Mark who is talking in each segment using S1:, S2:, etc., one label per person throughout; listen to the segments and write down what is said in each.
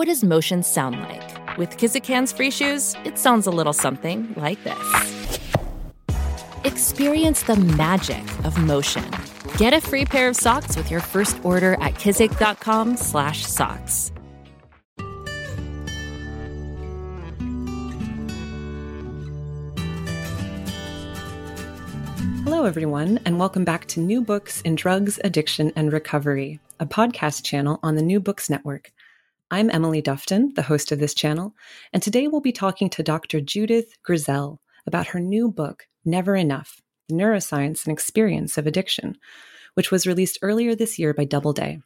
S1: What does motion sound like? With Kizik hands free shoes, it sounds a little something like this. Experience the magic of motion. Get a free pair of socks with your first order at kizik.com/socks.
S2: Hello, everyone, and welcome back to New Books in Drugs, Addiction, and Recovery, a podcast channel on the New Books Network. I'm Emily Dufton, the host of this channel, and today we'll be talking to Dr. Judith Grisel about her new book, Never Enough The Neuroscience and Experience of Addiction, which was released earlier this year by Doubleday.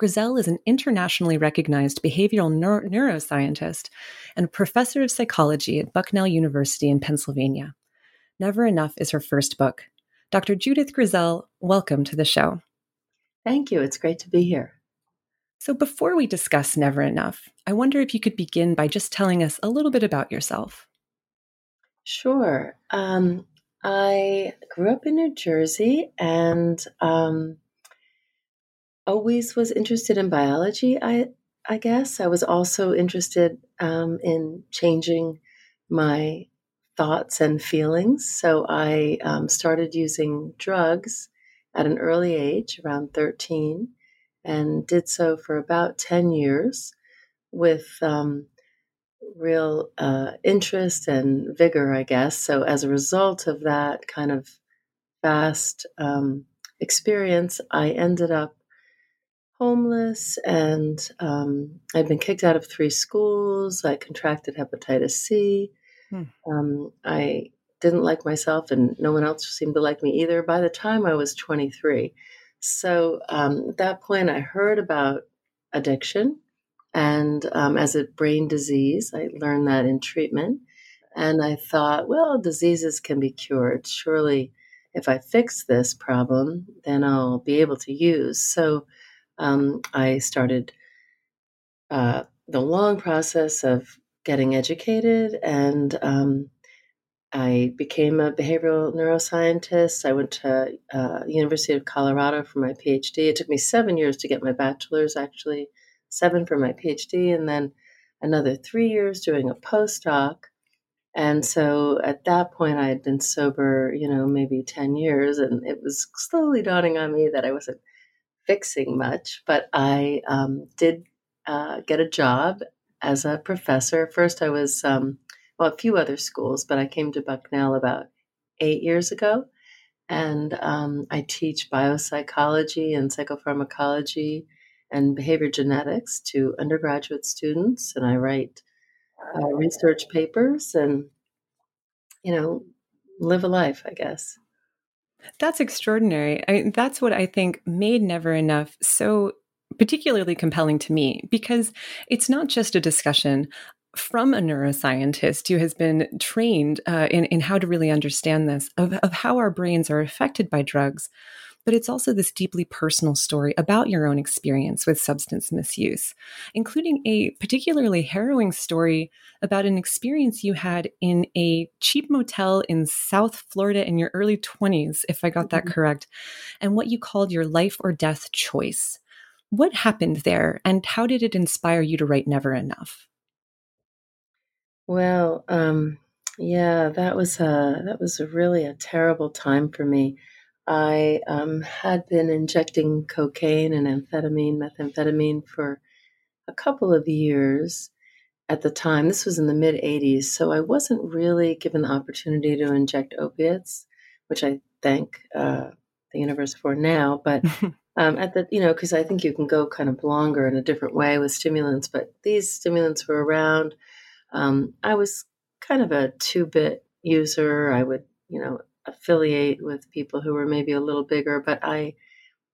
S2: Grisel is an internationally recognized behavioral neuro- neuroscientist and professor of psychology at Bucknell University in Pennsylvania. Never Enough is her first book. Dr. Judith Grisel, welcome to the show.
S3: Thank you. It's great to be here.
S2: So, before we discuss Never Enough, I wonder if you could begin by just telling us a little bit about yourself.
S3: Sure. Um, I grew up in New Jersey and um, always was interested in biology. I I guess I was also interested um, in changing my thoughts and feelings. So I um, started using drugs at an early age, around 13, and did so for about 10 years with um, real uh, interest and vigor, I guess. So as a result of that kind of vast um, experience, I ended up homeless and um, I'd been kicked out of three schools. I contracted hepatitis C. Hmm. Um, I didn't like myself, and no one else seemed to like me either by the time I was 23. So um, at that point, I heard about addiction and um, as a brain disease. I learned that in treatment. And I thought, well, diseases can be cured. Surely, if I fix this problem, then I'll be able to use. So um, I started uh, the long process of getting educated and um, I became a behavioral neuroscientist. I went to uh, University of Colorado for my PhD. It took me seven years to get my bachelor's, actually, seven for my PhD, and then another three years doing a postdoc. And so at that point, I had been sober, you know, maybe 10 years, and it was slowly dawning on me that I wasn't fixing much, but I um, did uh, get a job as a professor. First, I was, um, well, a few other schools, but I came to Bucknell about eight years ago. And um, I teach biopsychology and psychopharmacology and behavior genetics to undergraduate students. And I write uh, research papers and, you know, live a life, I guess.
S2: That's extraordinary. I that's what I think made Never Enough so particularly compelling to me because it's not just a discussion from a neuroscientist who has been trained uh, in, in how to really understand this of, of how our brains are affected by drugs but it's also this deeply personal story about your own experience with substance misuse, including a particularly harrowing story about an experience you had in a cheap motel in South Florida in your early 20s, if I got that mm-hmm. correct, and what you called your life or death choice. What happened there, and how did it inspire you to write Never Enough?
S3: Well, um, yeah, that was a that was a really a terrible time for me. I um, had been injecting cocaine and amphetamine, methamphetamine, for a couple of years at the time. This was in the mid 80s, so I wasn't really given the opportunity to inject opiates, which I thank uh, the universe for now. But um, at the you know because I think you can go kind of longer in a different way with stimulants, but these stimulants were around. Um, I was kind of a two bit user. I would you know affiliate with people who were maybe a little bigger, but I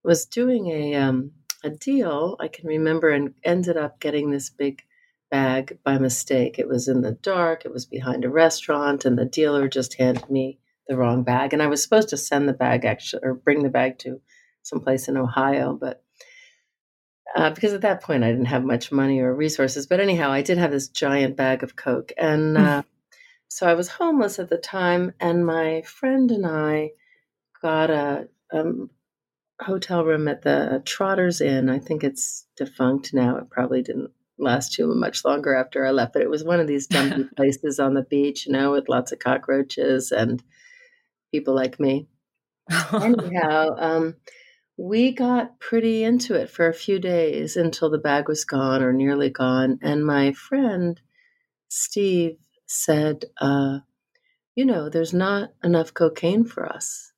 S3: was doing a um, a deal. I can remember and ended up getting this big bag by mistake. It was in the dark, it was behind a restaurant, and the dealer just handed me the wrong bag. And I was supposed to send the bag actually, or bring the bag to someplace in Ohio, but uh, because at that point I didn't have much money or resources. But anyhow, I did have this giant bag of Coke. And hmm. uh, so I was homeless at the time, and my friend and I got a, um, hotel room at the Trotters Inn. I think it's defunct now. It probably didn't last too much longer after I left, but it was one of these dumpy places on the beach, you know, with lots of cockroaches and people like me. Anyhow, um, we got pretty into it for a few days until the bag was gone or nearly gone. And my friend Steve said, uh, You know, there's not enough cocaine for us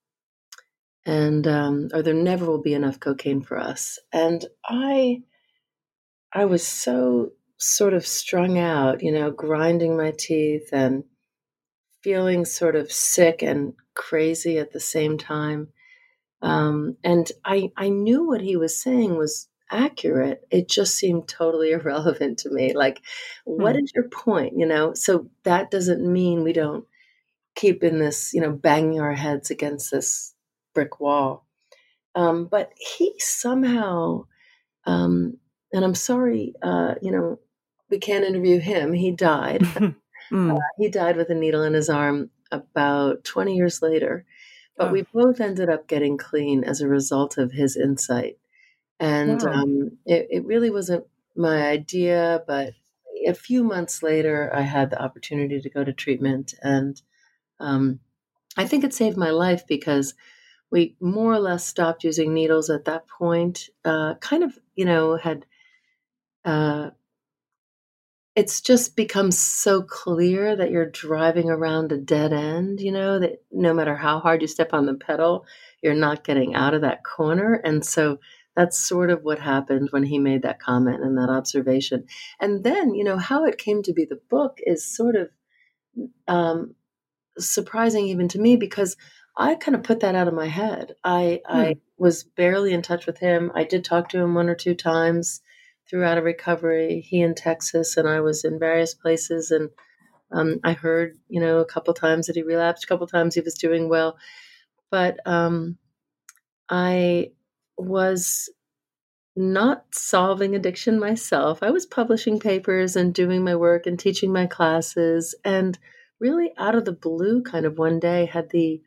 S3: and um, or there never will be enough cocaine for us. And I, I was so sort of strung out, you know, grinding my teeth and feeling sort of sick and crazy at the same time. Um, and I, I knew what he was saying was accurate. It just seemed totally irrelevant to me. Like, what hmm. is your point? You know, so that doesn't mean we don't keep in this, you know, banging our heads against this brick wall. Um, but he somehow, um, and I'm sorry, uh, you know, we can't interview him. He died. mm. uh, he died with a needle in his arm about 20 years later. But we both ended up getting clean as a result of his insight. And um, it, it really wasn't my idea, but a few months later, I had the opportunity to go to treatment. And um, I think it saved my life because we more or less stopped using needles at that point. Uh, kind of, you know, had uh, it's just become so clear that you're driving around a dead end. You know that no matter how hard you step on the pedal, you're not getting out of that corner, and so. That's sort of what happened when he made that comment and that observation. And then, you know, how it came to be the book is sort of um, surprising even to me because I kind of put that out of my head. I, hmm. I was barely in touch with him. I did talk to him one or two times throughout a recovery. He in Texas, and I was in various places. And um, I heard, you know, a couple times that he relapsed, a couple times he was doing well. But um, I was not solving addiction myself. I was publishing papers and doing my work and teaching my classes. And really, out of the blue, kind of one day, had the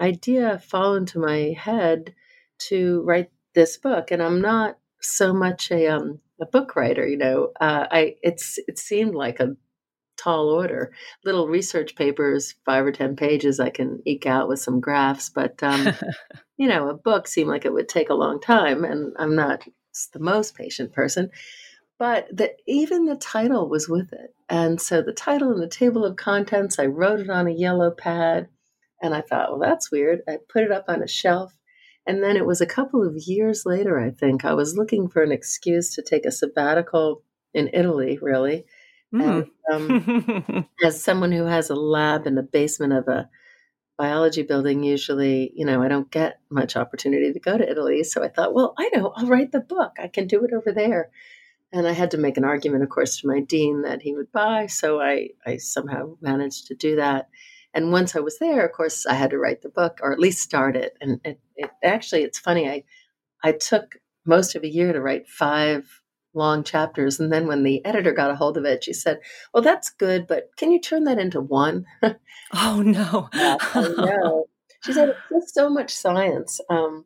S3: idea fall into my head to write this book, and I'm not so much a um, a book writer. You know, uh, I it's it seemed like a tall order. Little research papers, five or ten pages, I can eke out with some graphs, but um, you know, a book seemed like it would take a long time, and I'm not the most patient person. But the, even the title was with it. And so the title and the table of contents, I wrote it on a yellow pad. And I thought, well, that's weird. I put it up on a shelf. And then it was a couple of years later, I think, I was looking for an excuse to take a sabbatical in Italy, really. Mm. And, um, as someone who has a lab in the basement of a biology building, usually, you know, I don't get much opportunity to go to Italy. So I thought, well, I know, I'll write the book. I can do it over there. And I had to make an argument, of course, to my dean that he would buy. So I, I somehow managed to do that. And once I was there, of course, I had to write the book or at least start it. And it, it actually, it's funny. I I took most of a year to write five long chapters, and then when the editor got a hold of it, she said, "Well, that's good, but can you turn that into one?"
S2: oh no!
S3: yeah, know. She said it's just so much science. Um,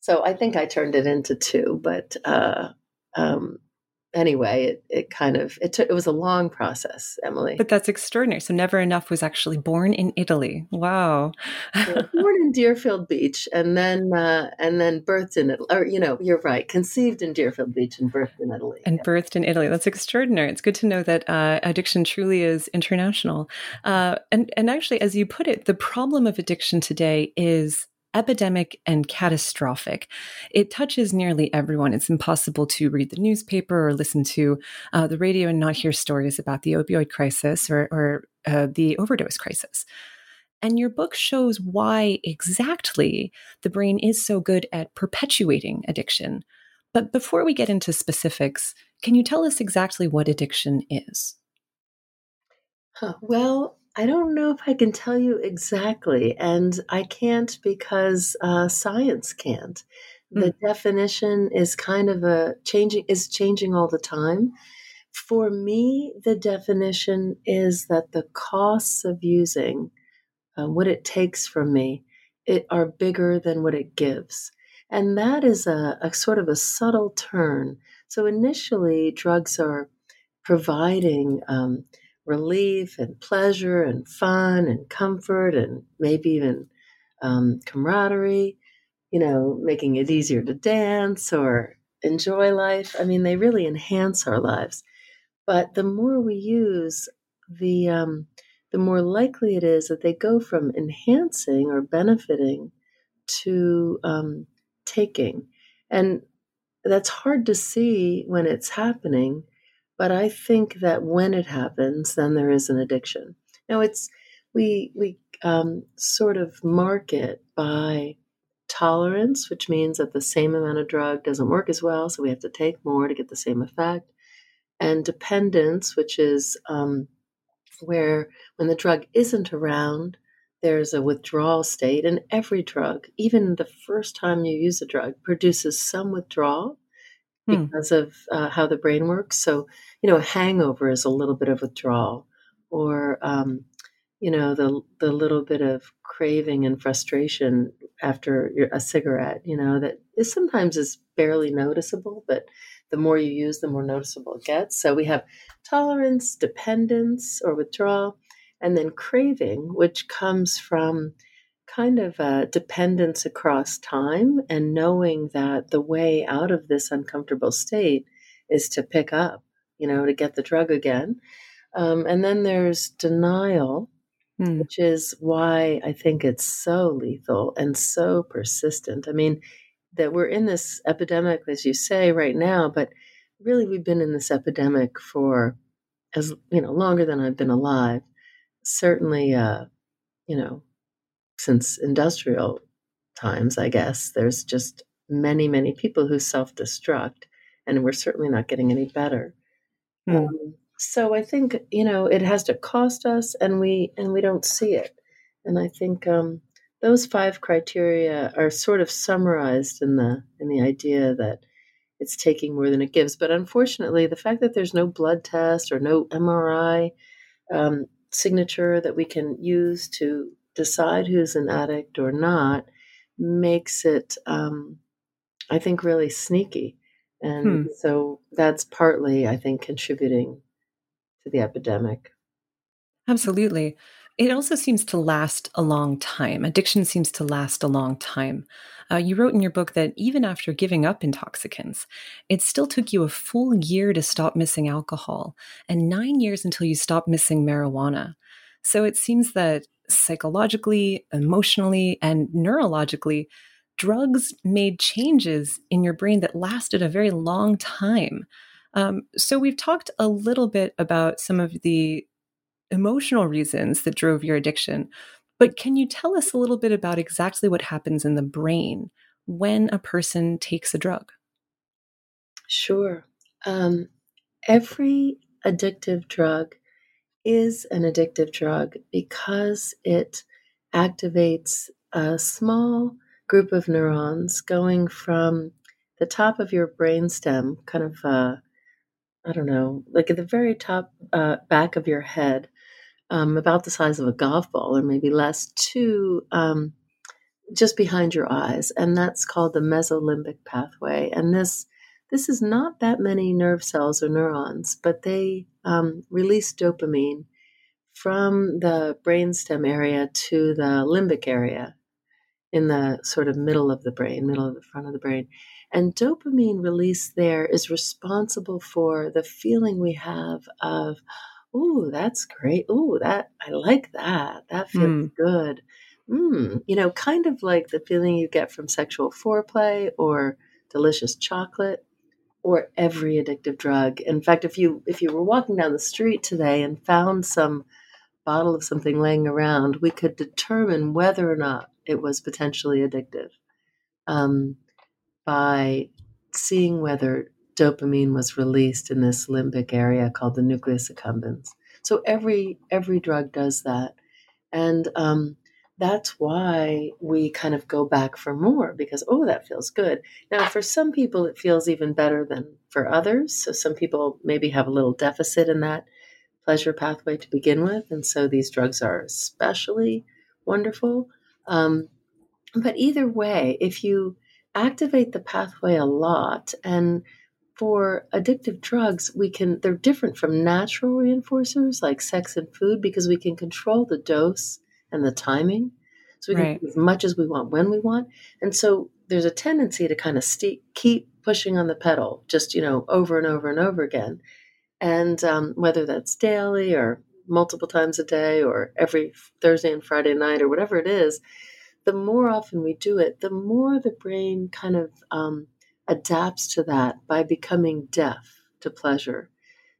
S3: so I think I turned it into two, but uh, um, anyway, it, it kind of it took it was a long process, Emily.
S2: But that's extraordinary. So Never Enough was actually born in Italy. Wow.
S3: born in Deerfield Beach and then uh, and then birthed in Italy. Or you know, you're right, conceived in Deerfield Beach and birthed in Italy.
S2: And yeah. birthed in Italy. That's extraordinary. It's good to know that uh, addiction truly is international. Uh, and and actually, as you put it, the problem of addiction today is epidemic and catastrophic. It touches nearly everyone. It's impossible to read the newspaper or listen to uh, the radio and not hear stories about the opioid crisis or, or uh, the overdose crisis. And your book shows why exactly the brain is so good at perpetuating addiction. But before we get into specifics, can you tell us exactly what addiction is?
S3: Huh. Well, I don't know if I can tell you exactly, and I can't because uh, science can't. The mm. definition is kind of a changing is changing all the time. For me, the definition is that the costs of using uh, what it takes from me it are bigger than what it gives. And that is a, a sort of a subtle turn. So initially, drugs are providing um, relief and pleasure and fun and comfort and maybe even um, camaraderie, you know, making it easier to dance or enjoy life. I mean, they really enhance our lives. But the more we use, the um, the more likely it is that they go from enhancing or benefiting to um, taking. And that's hard to see when it's happening, but I think that when it happens, then there is an addiction. Now, it's we we um, sort of mark it by tolerance, which means that the same amount of drug doesn't work as well, so we have to take more to get the same effect, and dependence, which is um, where when the drug isn't around, there's a withdrawal state, and every drug, even the first time you use a drug, produces some withdrawal hmm. because of uh, how the brain works. So, you know, a hangover is a little bit of withdrawal, or um, you know, the the little bit of craving and frustration after a cigarette. You know, that is sometimes is barely noticeable, but the more you use, the more noticeable it gets. So we have tolerance, dependence, or withdrawal, and then craving, which comes from kind of a dependence across time and knowing that the way out of this uncomfortable state is to pick up, you know, to get the drug again. Um, and then there's denial, hmm. which is why I think it's so lethal and so persistent. I mean, that we're in this epidemic, as you say, right now, but really we've been in this epidemic for as you know longer than I've been alive. Certainly, uh, you know, since industrial times, I guess there's just many, many people who self-destruct, and we're certainly not getting any better. Mm. Um, so I think you know it has to cost us, and we and we don't see it. And I think um, those five criteria are sort of summarized in the in the idea that it's taking more than it gives. But unfortunately, the fact that there's no blood test or no MRI um, signature that we can use to decide who's an addict or not makes it, um, I think, really sneaky. And hmm. so that's partly, I think, contributing to the epidemic.
S2: Absolutely. It also seems to last a long time. Addiction seems to last a long time. Uh, you wrote in your book that even after giving up intoxicants, it still took you a full year to stop missing alcohol and nine years until you stopped missing marijuana. So it seems that psychologically, emotionally, and neurologically, drugs made changes in your brain that lasted a very long time. Um, so we've talked a little bit about some of the emotional reasons that drove your addiction. But can you tell us a little bit about exactly what happens in the brain when a person takes a drug?
S3: Sure. Um, every addictive drug is an addictive drug because it activates a small group of neurons going from the top of your brainstem, kind of, uh, I don't know, like at the very top uh, back of your head, um, about the size of a golf ball or maybe less to um, just behind your eyes. And that's called the mesolimbic pathway. And this this is not that many nerve cells or neurons but they um, release dopamine from the brainstem area to the limbic area in the sort of middle of the brain middle of the front of the brain and dopamine release there is responsible for the feeling we have of Ooh, that's great. Ooh, that I like that. That feels mm. good. Mm, you know, kind of like the feeling you get from sexual foreplay or delicious chocolate or every addictive drug. In fact, if you if you were walking down the street today and found some bottle of something laying around, we could determine whether or not it was potentially addictive um, by seeing whether dopamine was released in this limbic area called the nucleus accumbens. So every every drug does that, and um, that's why we kind of go back for more because oh that feels good. Now for some people it feels even better than for others. So some people maybe have a little deficit in that pleasure pathway to begin with, and so these drugs are especially wonderful. Um, but either way, if you activate the pathway a lot and for addictive drugs we can they're different from natural reinforcers like sex and food because we can control the dose and the timing so we can right. as much as we want when we want and so there's a tendency to kind of st- keep pushing on the pedal just you know over and over and over again and um, whether that's daily or multiple times a day or every thursday and friday night or whatever it is the more often we do it, the more the brain kind of um, adapts to that by becoming deaf to pleasure.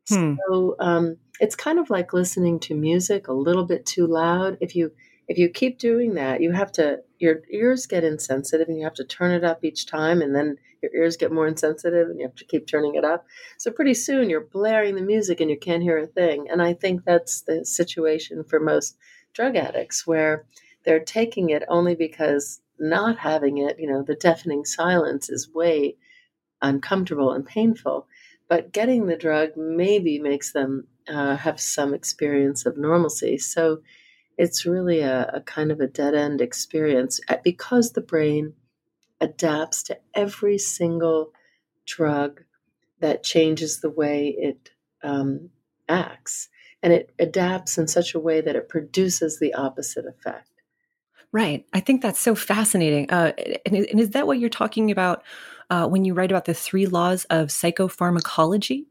S3: Hmm. So um, it's kind of like listening to music a little bit too loud. If you if you keep doing that, you have to your ears get insensitive, and you have to turn it up each time, and then your ears get more insensitive, and you have to keep turning it up. So pretty soon you're blaring the music, and you can't hear a thing. And I think that's the situation for most drug addicts, where they're taking it only because not having it, you know, the deafening silence is way uncomfortable and painful. But getting the drug maybe makes them uh, have some experience of normalcy. So it's really a, a kind of a dead end experience uh, because the brain adapts to every single drug that changes the way it um, acts. And it adapts in such a way that it produces the opposite effect.
S2: Right. I think that's so fascinating. Uh, and, and, is that what you're talking about uh, when you write about the three laws of psychopharmacology?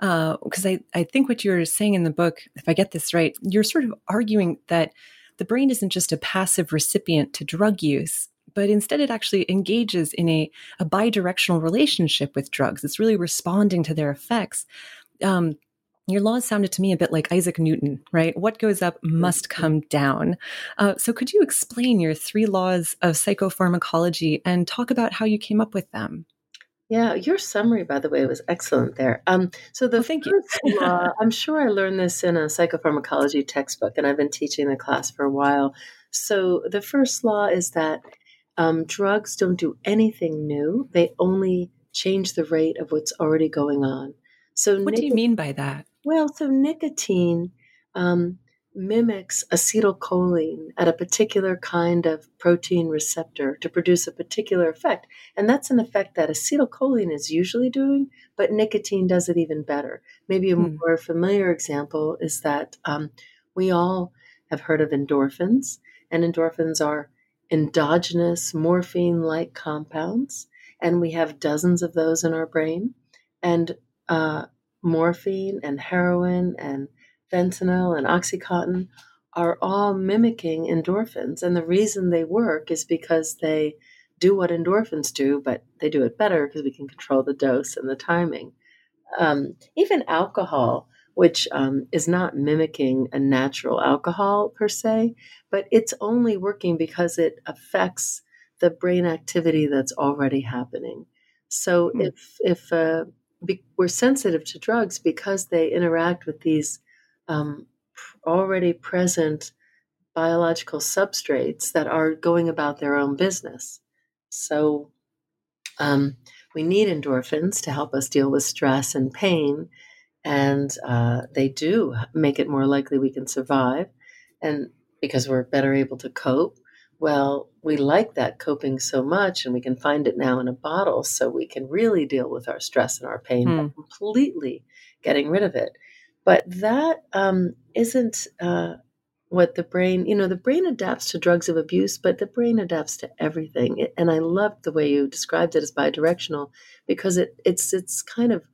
S2: Because uh, I, I think what you're saying in the book, if I get this right, you're sort of arguing that the brain isn't just a passive recipient to drug use, but instead it actually engages in a, a bidirectional relationship with drugs. It's really responding to their effects. Um, your laws sounded to me a bit like Isaac Newton, right? What goes up must mm-hmm. come down. Uh, so, could you explain your three laws of psychopharmacology and talk about how you came up with them?
S3: Yeah, your summary, by the way, was excellent there. Um, so the
S2: well, thank you.
S3: law, I'm sure I learned this in a psychopharmacology textbook, and I've been teaching the class for a while. So the first law is that um, drugs don't do anything new; they only change the rate of what's already going on.
S2: So, what nic- do you mean by that?
S3: Well, so nicotine um, mimics acetylcholine at a particular kind of protein receptor to produce a particular effect. And that's an effect that acetylcholine is usually doing, but nicotine does it even better. Maybe a hmm. more familiar example is that um, we all have heard of endorphins, and endorphins are endogenous morphine like compounds, and we have dozens of those in our brain. And uh, morphine and heroin and fentanyl and Oxycontin are all mimicking endorphins. And the reason they work is because they do what endorphins do, but they do it better because we can control the dose and the timing. Um, even alcohol, which um, is not mimicking a natural alcohol per se, but it's only working because it affects the brain activity that's already happening. So mm. if if uh, be, we're sensitive to drugs because they interact with these um, already present biological substrates that are going about their own business. So um, we need endorphins to help us deal with stress and pain, and uh, they do make it more likely we can survive, and because we're better able to cope. Well, we like that coping so much, and we can find it now in a bottle, so we can really deal with our stress and our pain mm. completely getting rid of it. But that um, not uh, what the brain, you know, the brain adapts to drugs of abuse, but the brain adapts to everything. and I loved the way you described it as bidirectional because it, it's it's kind of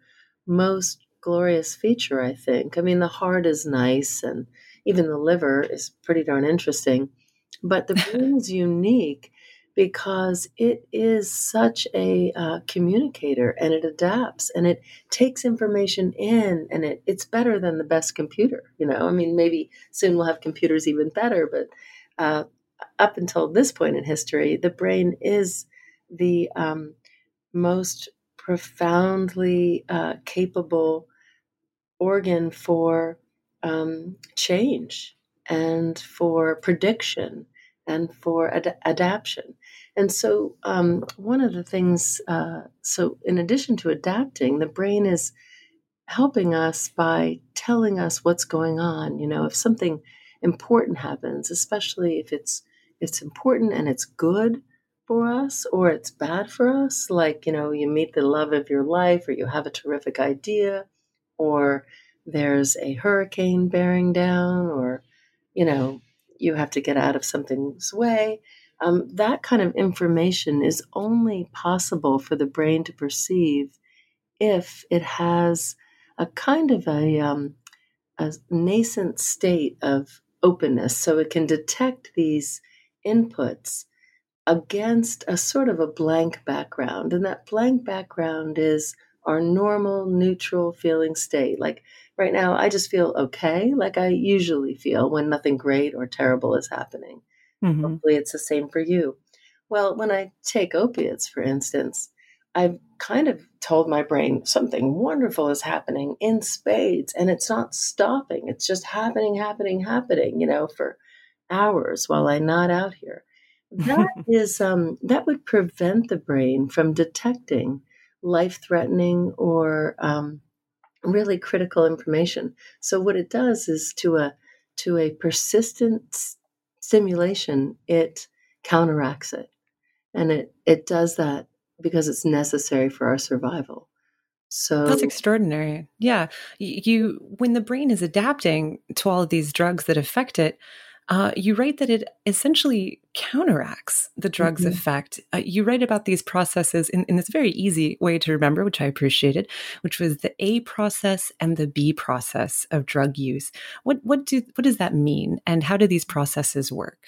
S3: most glorious feature, I think. I mean, the heart is nice, and even the liver is pretty darn interesting but the brain is unique because it is such a uh, communicator and it adapts and it takes information in and it, it's better than the best computer you know? I mean maybe soon we'll have computers even better but uh, up until this point in history the brain is the um, most profoundly uh, capable organ for um, change and for prediction and for ad- adaptation. And so, um, one of the things, uh, so in addition to adapting, the brain is helping us by telling us what's going on. You know, if something important happens, especially if it's it's important and it's good for us or it's bad for us, like you know, you meet the love of your life, or you have a terrific idea, or there's a hurricane bearing down, or you know, you have to get out of something's way. Um, that kind of information is only possible for the brain to perceive if it has a kind of a, um, a nascent state of openness so it can detect these inputs against a sort of a blank background. And that blank background is our normal, neutral feeling state. Like right now, I just feel okay, like I usually feel when nothing great or terrible is happening. Mm-hmm. Hopefully, it's the same for you. Well, when I take opiates, for instance, I've kind of told my brain something wonderful is happening in spades and it's not stopping. It's just happening, happening, happening, you know, for hours while I'm not out here. That is um, that would prevent the brain from detecting life threatening or um, really critical information. So what it does is to a to a persistent stimulation, it counteracts it. And it, it does that because it's necessary for our survival. So
S2: that's extraordinary. Yeah. You, when the brain is adapting to all of these drugs that affect it, uh, you write that it essentially counteracts the drug's mm-hmm. effect. Uh, you write about these processes in, in, this very easy way to remember, which I appreciated, which was the A process and the B process of drug use. What what do what does that mean, and how do these processes work?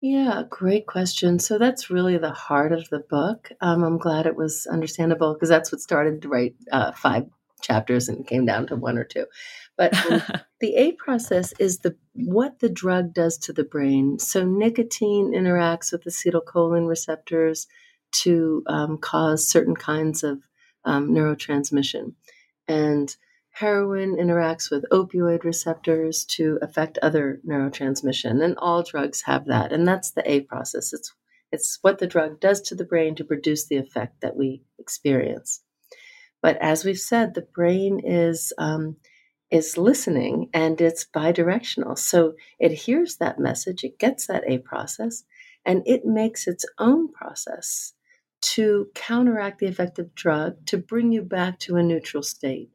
S3: Yeah, great question. So that's really the heart of the book. Um, I'm glad it was understandable because that's what started to write uh, five chapters and came down to one or two. But um, the A process is the what the drug does to the brain. So nicotine interacts with acetylcholine receptors to um, cause certain kinds of um, neurotransmission, and heroin interacts with opioid receptors to affect other neurotransmission. And all drugs have that, and that's the A process. It's it's what the drug does to the brain to produce the effect that we experience. But as we've said, the brain is um, is listening and it's bidirectional. So it hears that message, it gets that A process, and it makes its own process to counteract the effect of drug to bring you back to a neutral state.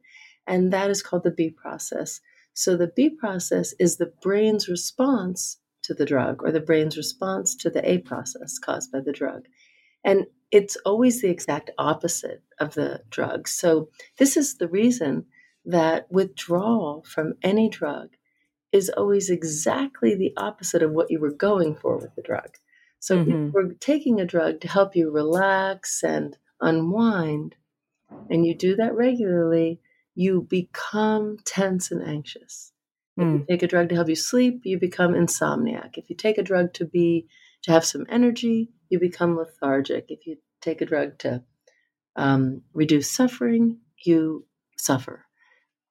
S3: And that is called the B process. So the B process is the brain's response to the drug or the brain's response to the A process caused by the drug. And it's always the exact opposite of the drug. So this is the reason that withdrawal from any drug is always exactly the opposite of what you were going for with the drug. So mm-hmm. if we're taking a drug to help you relax and unwind, and you do that regularly, you become tense and anxious. If you mm. take a drug to help you sleep, you become insomniac. If you take a drug to be to have some energy, you become lethargic. If you take a drug to um, reduce suffering, you suffer.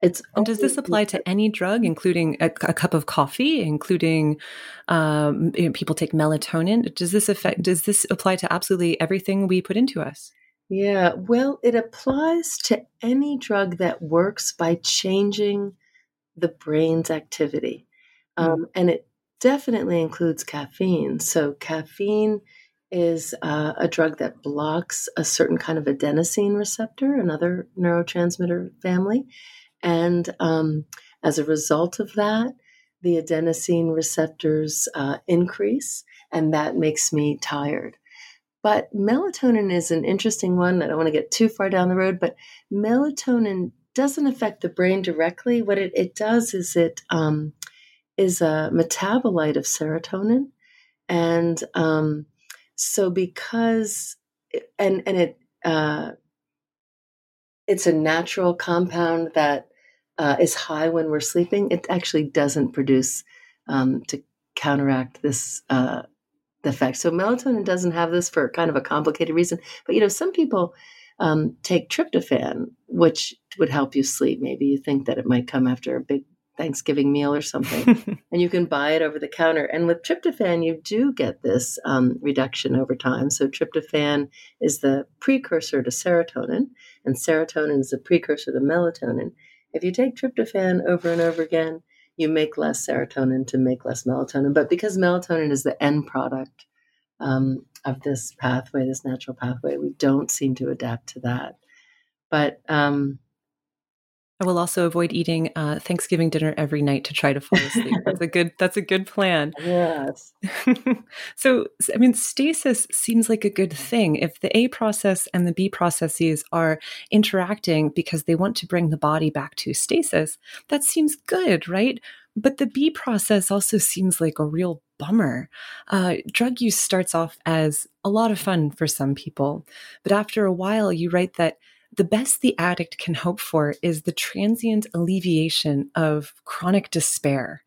S2: It's and does this apply to any drug, including a, a cup of coffee, including um, you know, people take melatonin? Does this affect? Does this apply to absolutely everything we put into us?
S3: Yeah, well, it applies to any drug that works by changing the brain's activity, mm. um, and it definitely includes caffeine. So caffeine is uh, a drug that blocks a certain kind of adenosine receptor, another neurotransmitter family. And um, as a result of that, the adenosine receptors uh, increase, and that makes me tired. But melatonin is an interesting one. I don't want to get too far down the road, but melatonin doesn't affect the brain directly. What it, it does is it um, is a metabolite of serotonin. And um, so because, and, and it, uh, it's a natural compound that uh, is high when we're sleeping, it actually doesn't produce um, to counteract this uh, effect. So melatonin doesn't have this for kind of a complicated reason. But you know, some people um, take tryptophan, which would help you sleep. Maybe you think that it might come after a big Thanksgiving meal or something, and you can buy it over the counter. And with tryptophan, you do get this um, reduction over time. So, tryptophan is the precursor to serotonin, and serotonin is the precursor to melatonin. If you take tryptophan over and over again, you make less serotonin to make less melatonin. But because melatonin is the end product um, of this pathway, this natural pathway, we don't seem to adapt to that. But um,
S2: I will also avoid eating uh, Thanksgiving dinner every night to try to fall asleep. that's a good. That's a good plan.
S3: Yes.
S2: so, I mean, stasis seems like a good thing. If the A process and the B processes are interacting because they want to bring the body back to stasis, that seems good, right? But the B process also seems like a real bummer. Uh, drug use starts off as a lot of fun for some people, but after a while, you write that the best the addict can hope for is the transient alleviation of chronic despair.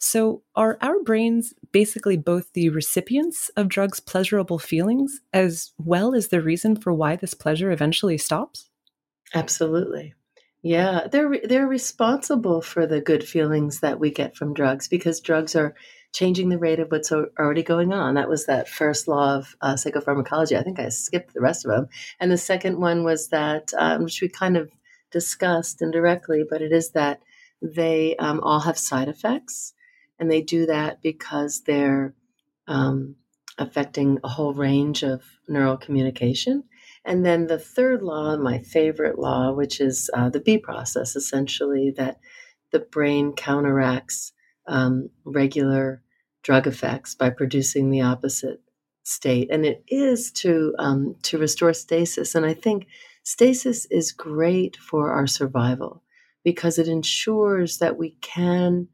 S2: So, are our brains basically both the recipients of drugs' pleasurable feelings as well as the reason for why this pleasure eventually stops?
S3: Absolutely. Yeah, they're they're responsible for the good feelings that we get from drugs because drugs are changing the rate of what's already going on. That was that first law of uh, psychopharmacology. I think I skipped the rest of them. And the second one was that, um, which we kind of discussed indirectly, but it is that they um, all have side effects. And they do that because they're um, affecting a whole range of neural communication. And then the third law, my favorite law, which is uh, the B process, essentially, that the brain counteracts um, regular drug effects by producing the opposite state, and it is to um, to restore stasis. And I think stasis is great for our survival because it ensures that we can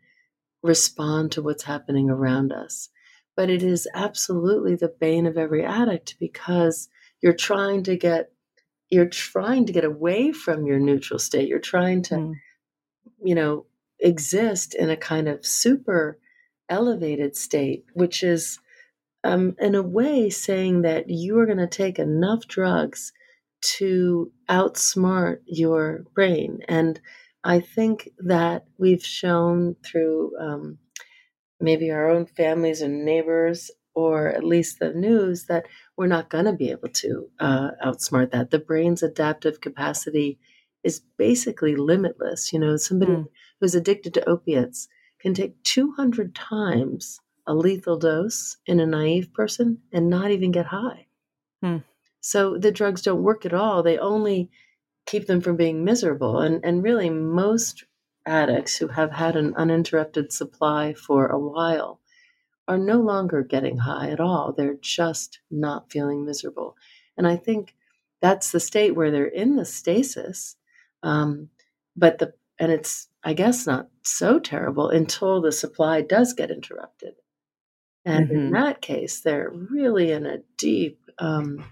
S3: respond to what's happening around us. But it is absolutely the bane of every addict because you're trying to get you're trying to get away from your neutral state. You're trying to, mm. you know, exist in a kind of super elevated state, which is, um, in a way, saying that you are going to take enough drugs to outsmart your brain. And I think that we've shown through um, maybe our own families and neighbors, or at least the news, that we're not going to be able to uh, outsmart that. The brain's adaptive capacity is basically limitless. You know, somebody mm. Who's addicted to opiates can take 200 times a lethal dose in a naive person and not even get high. Mm. So the drugs don't work at all. They only keep them from being miserable. And, and really, most addicts who have had an uninterrupted supply for a while are no longer getting high at all. They're just not feeling miserable. And I think that's the state where they're in the stasis um, but the and it's I guess not so terrible until the supply does get interrupted. And mm-hmm. in that case, they're really in a deep, um,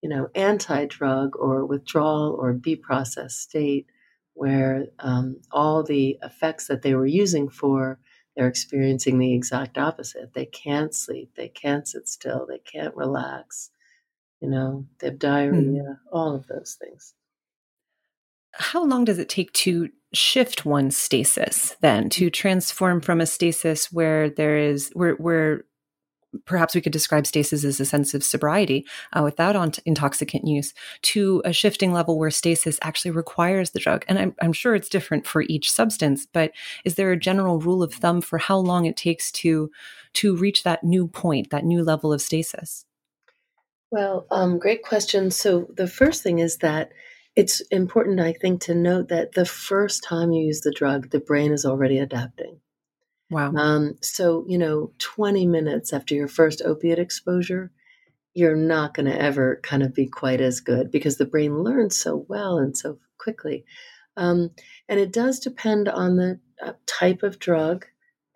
S3: you know, anti-drug or withdrawal or B process state where um, all the effects that they were using for they're experiencing the exact opposite. They can't sleep, they can't sit still, they can't relax. You know, they have diarrhea, mm. all of those things
S2: how long does it take to shift one's stasis then to transform from a stasis where there is where where perhaps we could describe stasis as a sense of sobriety uh, without on- intoxicant use to a shifting level where stasis actually requires the drug. And I'm, I'm sure it's different for each substance but is there a general rule of thumb for how long it takes to to reach that new point that new level of stasis?
S3: Well um, great question. So the first thing is that it's important, I think, to note that the first time you use the drug, the brain is already adapting.
S2: Wow.
S3: Um, so, you know, 20 minutes after your first opiate exposure, you're not going to ever kind of be quite as good because the brain learns so well and so quickly. Um, and it does depend on the uh, type of drug,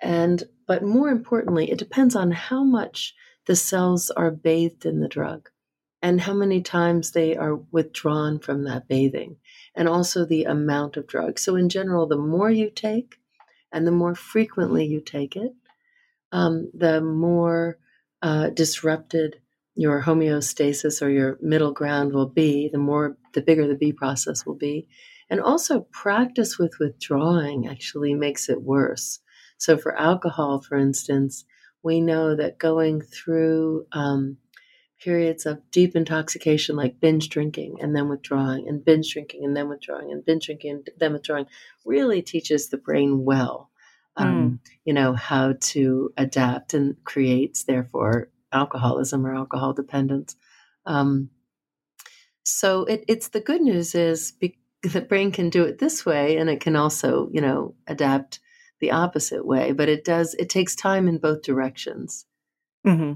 S3: and but more importantly, it depends on how much the cells are bathed in the drug and how many times they are withdrawn from that bathing, and also the amount of drug. So, in general, the more you take and the more frequently you take it, um, the more uh, disrupted your homeostasis or your middle ground will be, the more the bigger the B process will be. And also, practice with withdrawing actually makes it worse. So, for alcohol, for instance, we know that going through um, periods of deep intoxication, like binge drinking and then withdrawing, and binge drinking and then withdrawing, and binge drinking and then withdrawing, really teaches the brain well, um, mm. you know, how to adapt and creates, therefore, alcoholism or alcohol dependence. Um, so it, it's the good news is be, the brain can do it this way, and it can also, you know, adapt the opposite way. But it does. It takes time in both directions.
S2: Mm-hmm.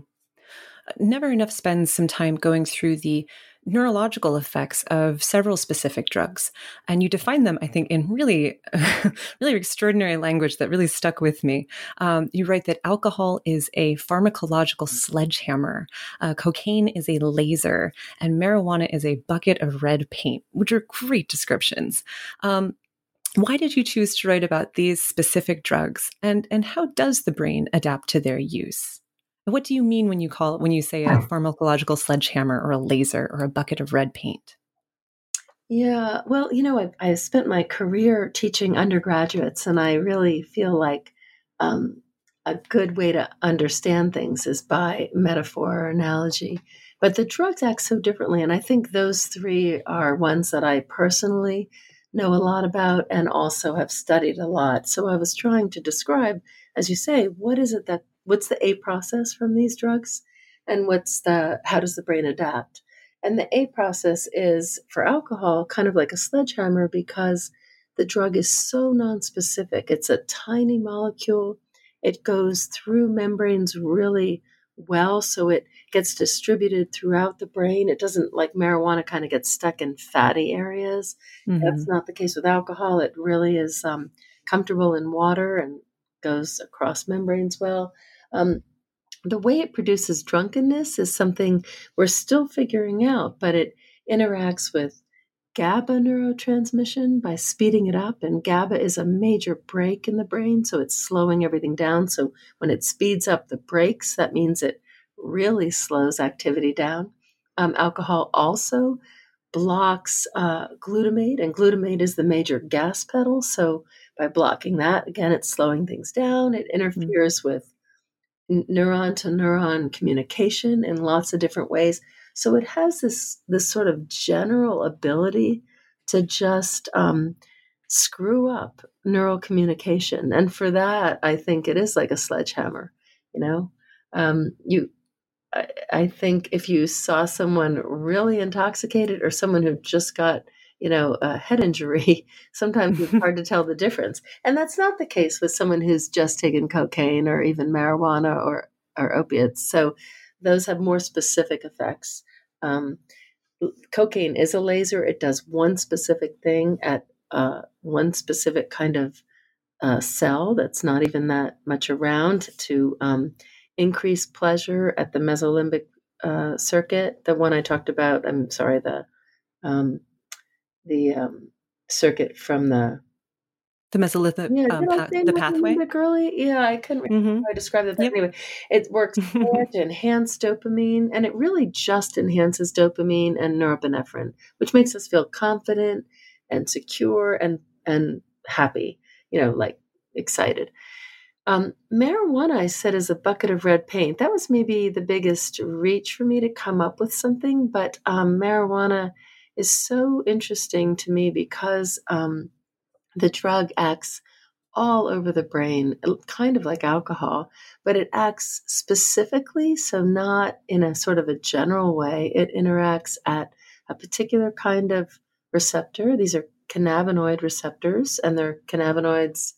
S2: Never Enough spends some time going through the neurological effects of several specific drugs. And you define them, I think, in really, really extraordinary language that really stuck with me. Um, you write that alcohol is a pharmacological sledgehammer, uh, cocaine is a laser, and marijuana is a bucket of red paint, which are great descriptions. Um, why did you choose to write about these specific drugs, and and how does the brain adapt to their use? What do you mean when you call when you say a pharmacological sledgehammer or a laser or a bucket of red paint?
S3: Yeah, well, you know, I, I spent my career teaching undergraduates, and I really feel like um, a good way to understand things is by metaphor or analogy. But the drugs act so differently, and I think those three are ones that I personally know a lot about and also have studied a lot. So I was trying to describe, as you say, what is it that what's the A process from these drugs and what's the how does the brain adapt? And the A process is for alcohol kind of like a sledgehammer because the drug is so nonspecific. It's a tiny molecule. It goes through membranes really well, so it gets distributed throughout the brain. It doesn't like marijuana kind of gets stuck in fatty areas. Mm-hmm. That's not the case with alcohol. It really is um, comfortable in water and goes across membranes well. Um, the way it produces drunkenness is something we're still figuring out, but it interacts with GABA neurotransmission by speeding it up. And GABA is a major brake in the brain, so it's slowing everything down. So when it speeds up the brakes, that means it really slows activity down. Um, alcohol also blocks uh, glutamate, and glutamate is the major gas pedal. So by blocking that, again, it's slowing things down. It mm. interferes mm-hmm. with neuron to neuron communication in lots of different ways. So it has this this sort of general ability to just um, screw up neural communication, and for that, I think it is like a sledgehammer. You know, um, you. I, I think if you saw someone really intoxicated or someone who just got you know, a head injury, sometimes it's hard to tell the difference. And that's not the case with someone who's just taken cocaine or even marijuana or, or opiates. So those have more specific effects. Um, cocaine is a laser, it does one specific thing at uh, one specific kind of uh, cell that's not even that much around to um, increase pleasure at the mesolimbic uh, circuit. The one I talked about, I'm sorry, the um, the um, circuit from the
S2: the mesolimbic yeah, um, pa- the pathway
S3: girly yeah i couldn't mm-hmm. I describe that yep. anyway it works to enhance dopamine and it really just enhances dopamine and norepinephrine which makes us feel confident and secure and and happy you know like excited um, marijuana i said is a bucket of red paint that was maybe the biggest reach for me to come up with something but um, marijuana is so interesting to me because um, the drug acts all over the brain, kind of like alcohol, but it acts specifically, so not in a sort of a general way. It interacts at a particular kind of receptor. These are cannabinoid receptors, and they're cannabinoids.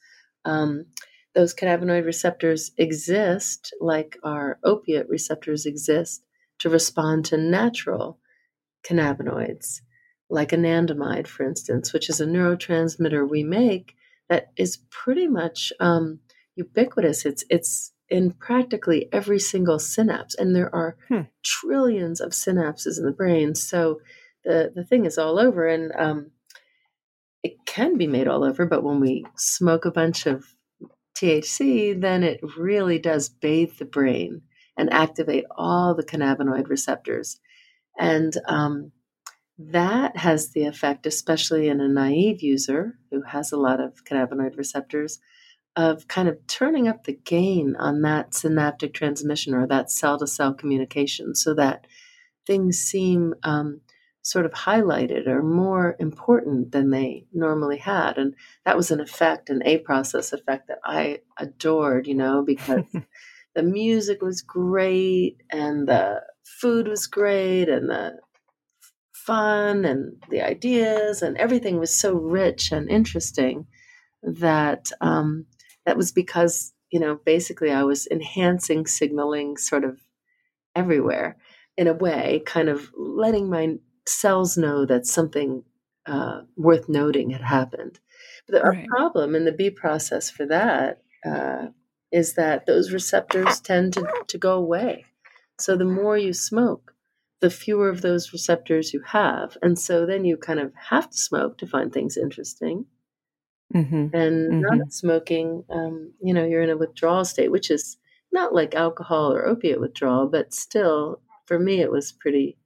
S3: Um, those cannabinoid receptors exist like our opiate receptors exist to respond to natural cannabinoids like anandamide, for instance, which is a neurotransmitter we make that is pretty much um, ubiquitous. It's it's in practically every single synapse, and there are hmm. trillions of synapses in the brain. So the the thing is all over, and um, it can be made all over. But when we smoke a bunch of THC, then it really does bathe the brain and activate all the cannabinoid receptors. And um, that has the effect, especially in a naive user who has a lot of cannabinoid receptors, of kind of turning up the gain on that synaptic transmission or that cell to cell communication so that things seem um, sort of highlighted or more important than they normally had. And that was an effect, an A process effect that I adored, you know, because the music was great and the food was great and the fun and the ideas and everything was so rich and interesting that um, that was because you know basically I was enhancing signaling sort of everywhere in a way, kind of letting my cells know that something uh, worth noting had happened. But the right. problem in the B process for that uh, is that those receptors tend to, to go away. So the more you smoke, the fewer of those receptors you have. And so then you kind of have to smoke to find things interesting. Mm-hmm. And mm-hmm. not smoking, um, you know, you're in a withdrawal state, which is not like alcohol or opiate withdrawal, but still, for me, it was pretty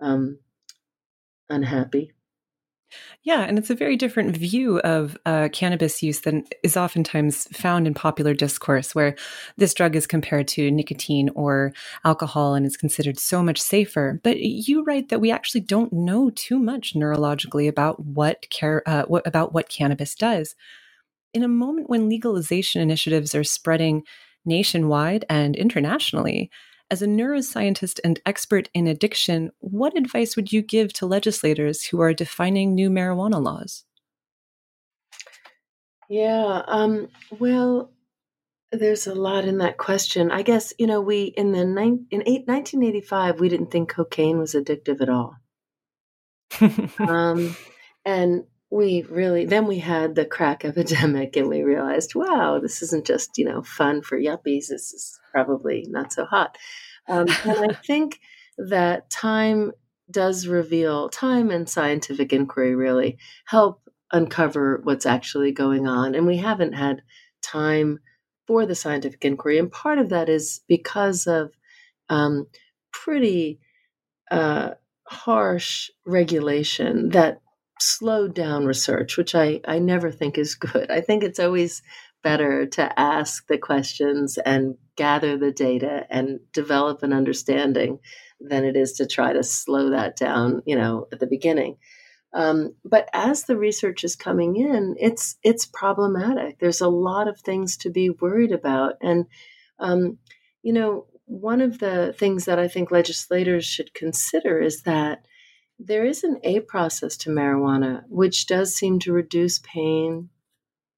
S3: um, unhappy.
S2: Yeah, and it's a very different view of uh, cannabis use than is oftentimes found in popular discourse, where this drug is compared to nicotine or alcohol and is considered so much safer. But you write that we actually don't know too much neurologically about what care uh, what, about what cannabis does. In a moment when legalization initiatives are spreading nationwide and internationally, as a neuroscientist and expert in addiction, what advice would you give to legislators who are defining new marijuana laws?
S3: Yeah, um, well, there's a lot in that question. I guess you know we in the in eight, 1985 we didn't think cocaine was addictive at all, um, and we really then we had the crack epidemic, and we realized, wow, this isn't just you know fun for yuppies. This is probably not so hot. Um, and I think that time does reveal, time and scientific inquiry really help uncover what's actually going on. And we haven't had time for the scientific inquiry. And part of that is because of um, pretty uh, harsh regulation that slowed down research, which I, I never think is good. I think it's always better to ask the questions and gather the data and develop an understanding than it is to try to slow that down, you know, at the beginning. Um, but as the research is coming in, it's it's problematic. There's a lot of things to be worried about, and um, you know, one of the things that I think legislators should consider is that there is an A process to marijuana, which does seem to reduce pain,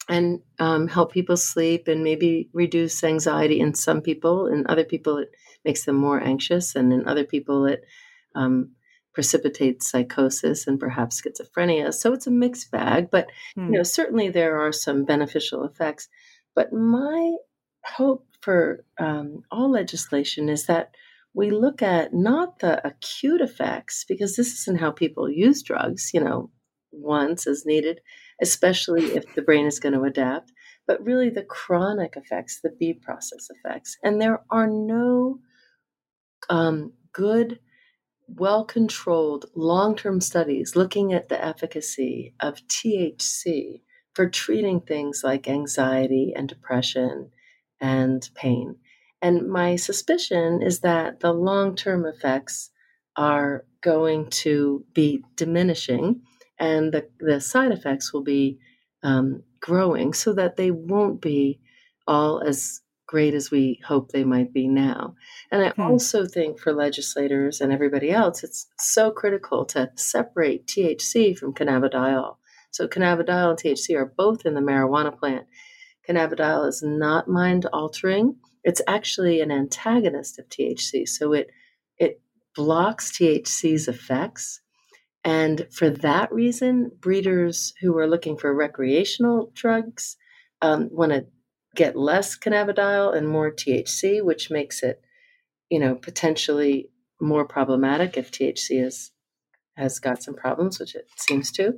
S3: and um, help people sleep and maybe reduce anxiety in some people. In other people, it makes them more anxious, and in other people, it um, precipitates psychosis and perhaps schizophrenia. So it's a mixed bag, but hmm. you know certainly there are some beneficial effects. But my hope for um, all legislation is that we look at not the acute effects because this isn't how people use drugs. You know, once as needed especially if the brain is going to adapt, but really the chronic effects, the B process effects. And there are no um, good, well controlled long term studies looking at the efficacy of THC for treating things like anxiety and depression and pain. And my suspicion is that the long term effects are going to be diminishing and the, the side effects will be um, growing so that they won't be all as great as we hope they might be now. And I hmm. also think for legislators and everybody else, it's so critical to separate THC from cannabidiol. So, cannabidiol and THC are both in the marijuana plant. Cannabidiol is not mind altering, it's actually an antagonist of THC. So, it, it blocks THC's effects and for that reason, breeders who are looking for recreational drugs um, want to get less cannabidiol and more THC, which makes it, you know, potentially more problematic if THC is, has got some problems, which it seems to.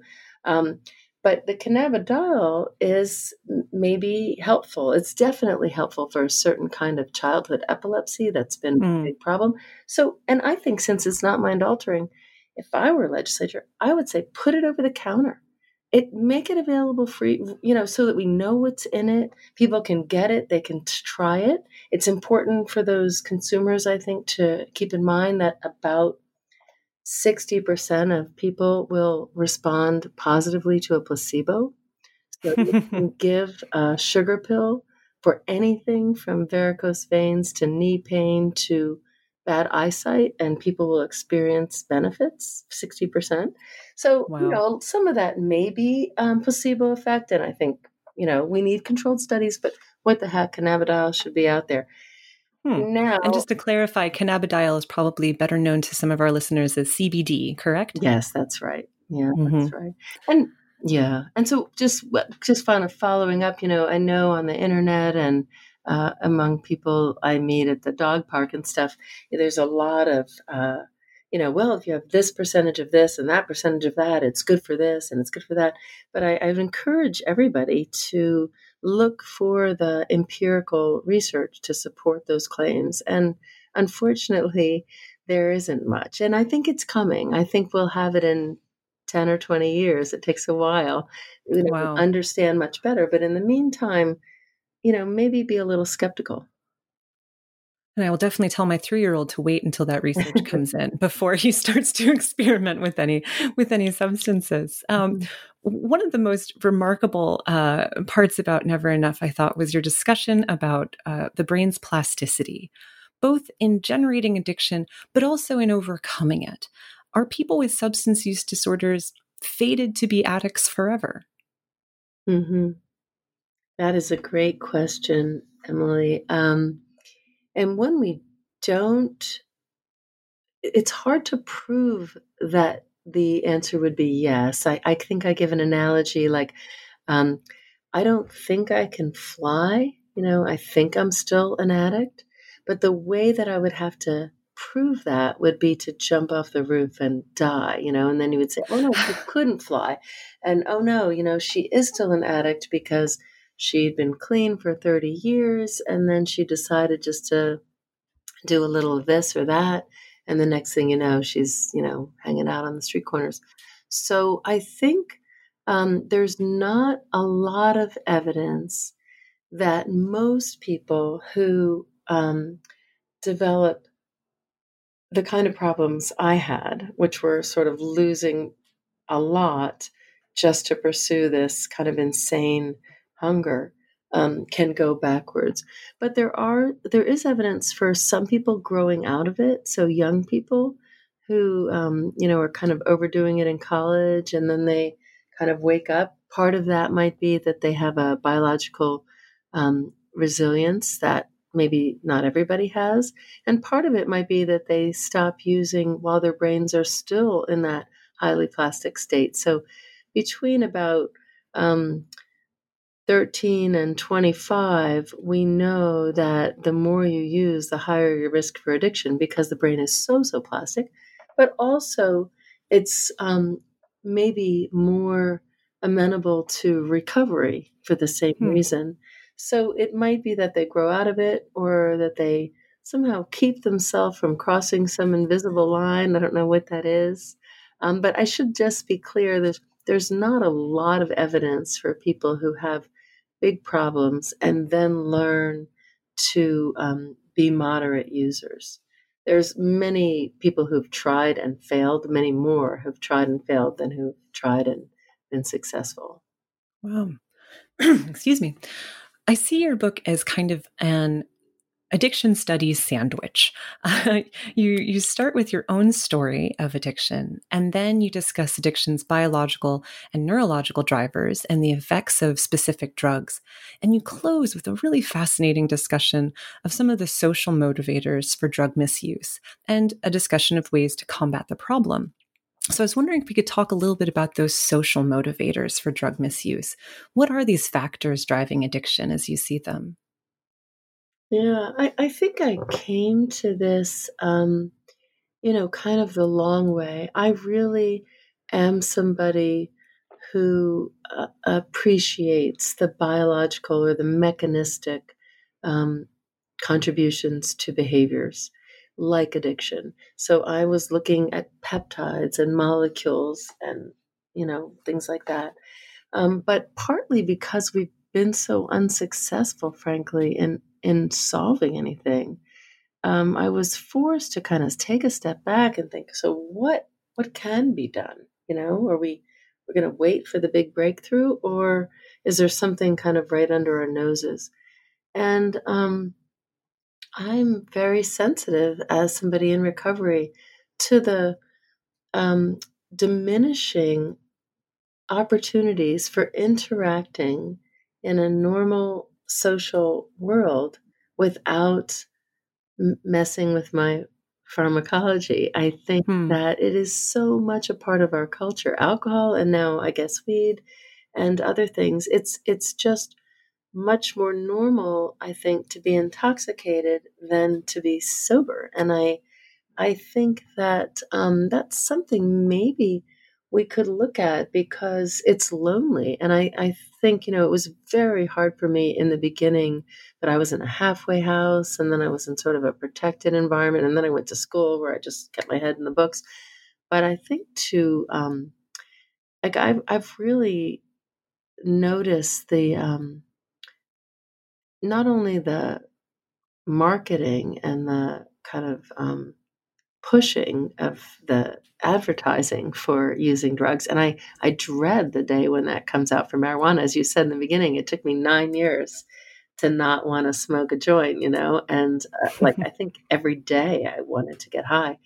S3: Um, but the cannabidiol is maybe helpful. It's definitely helpful for a certain kind of childhood epilepsy that's been mm. a big problem. So, and I think since it's not mind altering, if I were a legislature, I would say put it over the counter. It make it available free, you know, so that we know what's in it. People can get it, they can try it. It's important for those consumers, I think, to keep in mind that about 60% of people will respond positively to a placebo. So you can give a sugar pill for anything from varicose veins to knee pain to bad eyesight, and people will experience benefits 60%. So, wow. you know, some of that may be um, placebo effect. And I think, you know, we need controlled studies, but what the heck, cannabidiol should be out there.
S2: Hmm. Now, and just to clarify, cannabidiol is probably better known to some of our listeners as CBD, correct?
S3: Yes, that's right. Yeah, mm-hmm. that's right. And yeah, and so just just kind of following up, you know, I know on the internet and uh, among people I meet at the dog park and stuff, there's a lot of uh, you know, well, if you have this percentage of this and that percentage of that, it's good for this and it's good for that. But I, I encourage everybody to look for the empirical research to support those claims. And unfortunately, there isn't much. And I think it's coming. I think we'll have it in 10 or 20 years. It takes a while you know, wow. understand much better. But in the meantime, you know, maybe be a little skeptical.
S2: And I will definitely tell my three-year-old to wait until that research comes in before he starts to experiment with any with any substances. Um, mm-hmm. One of the most remarkable uh, parts about Never Enough, I thought, was your discussion about uh, the brain's plasticity, both in generating addiction but also in overcoming it. Are people with substance use disorders fated to be addicts forever?
S3: Mm-hmm. That is a great question, Emily. Um, and when we don't, it's hard to prove that the answer would be yes. I, I think I give an analogy like, um, I don't think I can fly. You know, I think I'm still an addict. But the way that I would have to prove that would be to jump off the roof and die, you know, and then you would say, oh no, she couldn't fly. And oh no, you know, she is still an addict because She'd been clean for 30 years and then she decided just to do a little of this or that. And the next thing you know, she's, you know, hanging out on the street corners. So I think um, there's not a lot of evidence that most people who um, develop the kind of problems I had, which were sort of losing a lot just to pursue this kind of insane hunger um, can go backwards. But there are there is evidence for some people growing out of it. So young people who um, you know are kind of overdoing it in college, and then they kind of wake up. Part of that might be that they have a biological um, resilience that maybe not everybody has, and part of it might be that they stop using while their brains are still in that highly plastic state. So between about um, 13 and 25, we know that the more you use, the higher your risk for addiction because the brain is so, so plastic. But also, it's um, maybe more amenable to recovery for the same hmm. reason. So it might be that they grow out of it or that they somehow keep themselves from crossing some invisible line. I don't know what that is. Um, but I should just be clear there's, there's not a lot of evidence for people who have big problems and then learn to um, be moderate users. There's many people who've tried and failed, many more who've tried and failed than who've tried and been successful.
S2: Wow. Excuse me. I see your book as kind of an addiction studies sandwich. You you start with your own story of addiction, and then you discuss addiction's biological and neurological drivers and the effects of specific drugs. And you close with a really fascinating discussion of some of the social motivators for drug misuse and a discussion of ways to combat the problem. So I was wondering if we could talk a little bit about those social motivators for drug misuse. What are these factors driving addiction as you see them?
S3: Yeah, I, I think I came to this, um, you know, kind of the long way. I really am somebody who uh, appreciates the biological or the mechanistic um, contributions to behaviors. like addiction. So I was looking at peptides and molecules and, you know, things like that. Um, but partly because we've been so unsuccessful, frankly, in, in solving anything, um, I was forced to kind of take a step back and think, so what what can be done? You know, are we we're going to wait for the big breakthrough, or is there something kind of right under our noses? And um, I'm very sensitive as somebody in recovery to the um, diminishing opportunities for interacting in a normal social world without messing with my pharmacology. I think hmm. that it is so much a part of our culture. Alcohol and now I guess weed and other things. It's it's just much more normal, I think, to be intoxicated than to be sober. And I I think that um, that's something maybe we could look at because it's lonely. And I, I think, you know, it was very hard for me in the beginning that I was in a halfway house and then I was in sort of a protected environment. And then I went to school where I just kept my head in the books. But I think to, um, like, I've, I've really noticed the, um, not only the marketing and the kind of um, pushing of the advertising for using drugs. And I, I dread the day when that comes out for marijuana. As you said in the beginning, it took me nine years to not want to smoke a joint, you know, and uh, like I think every day I wanted to get high.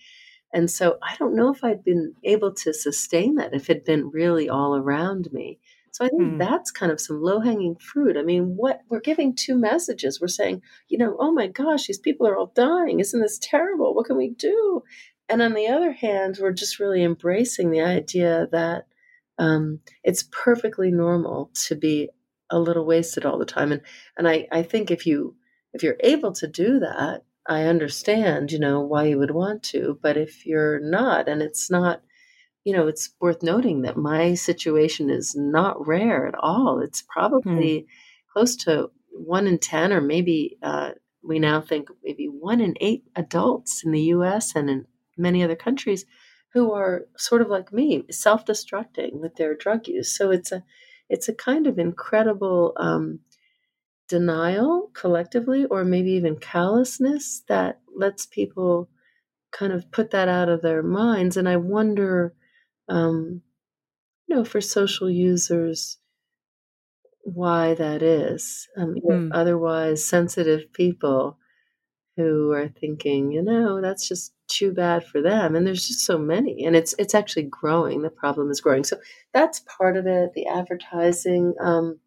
S3: And so I don't know if I'd been able to sustain that if it had been really all around me. So I think hmm. that's kind of some low hanging fruit. I mean, what we're giving two messages. We're saying, you know, oh my gosh, these people are all dying. Isn't this terrible? What can we do? And on the other hand, we're just really embracing the idea that um, it's perfectly normal to be a little wasted all the time. And and I, I think if you if you're able to do that, I understand, you know, why you would want to. But if you're not, and it's not you know, it's worth noting that my situation is not rare at all. It's probably hmm. close to one in 10, or maybe uh, we now think maybe one in eight adults in the US and in many other countries who are sort of like me, self destructing with their drug use. So it's a it's a kind of incredible um, denial collectively, or maybe even callousness that lets people kind of put that out of their minds. And I wonder um, you know, for social users, why that is. Um, mm. Otherwise, sensitive people who are thinking, you know, that's just too bad for them. And there's just so many, and it's it's actually growing. The problem is growing. So that's part of it. The advertising. Um,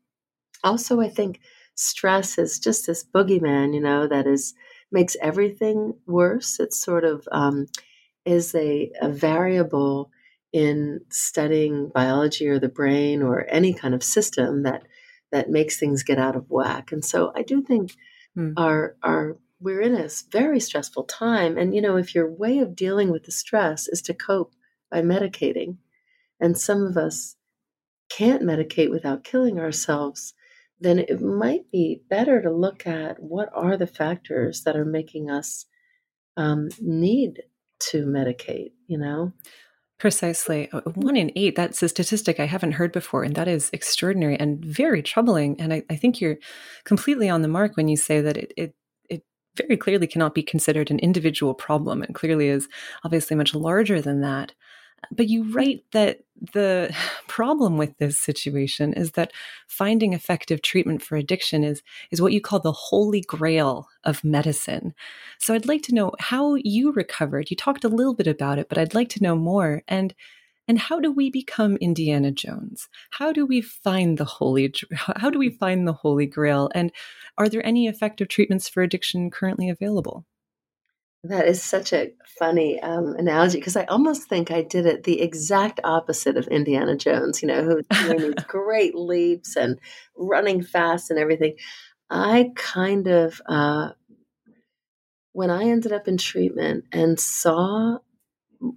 S3: also, I think stress is just this boogeyman, you know, that is makes everything worse. It's sort of um, is a, a variable in studying biology or the brain or any kind of system that that makes things get out of whack. And so I do think mm. our our we're in a very stressful time and you know if your way of dealing with the stress is to cope by medicating and some of us can't medicate without killing ourselves then it might be better to look at what are the factors that are making us um, need to medicate you know
S2: Precisely. Uh, one in eight, that's a statistic I haven't heard before. And that is extraordinary and very troubling. And I, I think you're completely on the mark when you say that it, it, it very clearly cannot be considered an individual problem and clearly is obviously much larger than that. But you write that the problem with this situation is that finding effective treatment for addiction is, is what you call the holy grail of medicine. So I'd like to know how you recovered. You talked a little bit about it, but I'd like to know more. And and how do we become Indiana Jones? How do we find the holy how do we find the holy grail and are there any effective treatments for addiction currently available?
S3: That is such a funny um, analogy because I almost think I did it the exact opposite of Indiana Jones, you know, who's doing these great leaps and running fast and everything. I kind of, uh, when I ended up in treatment and saw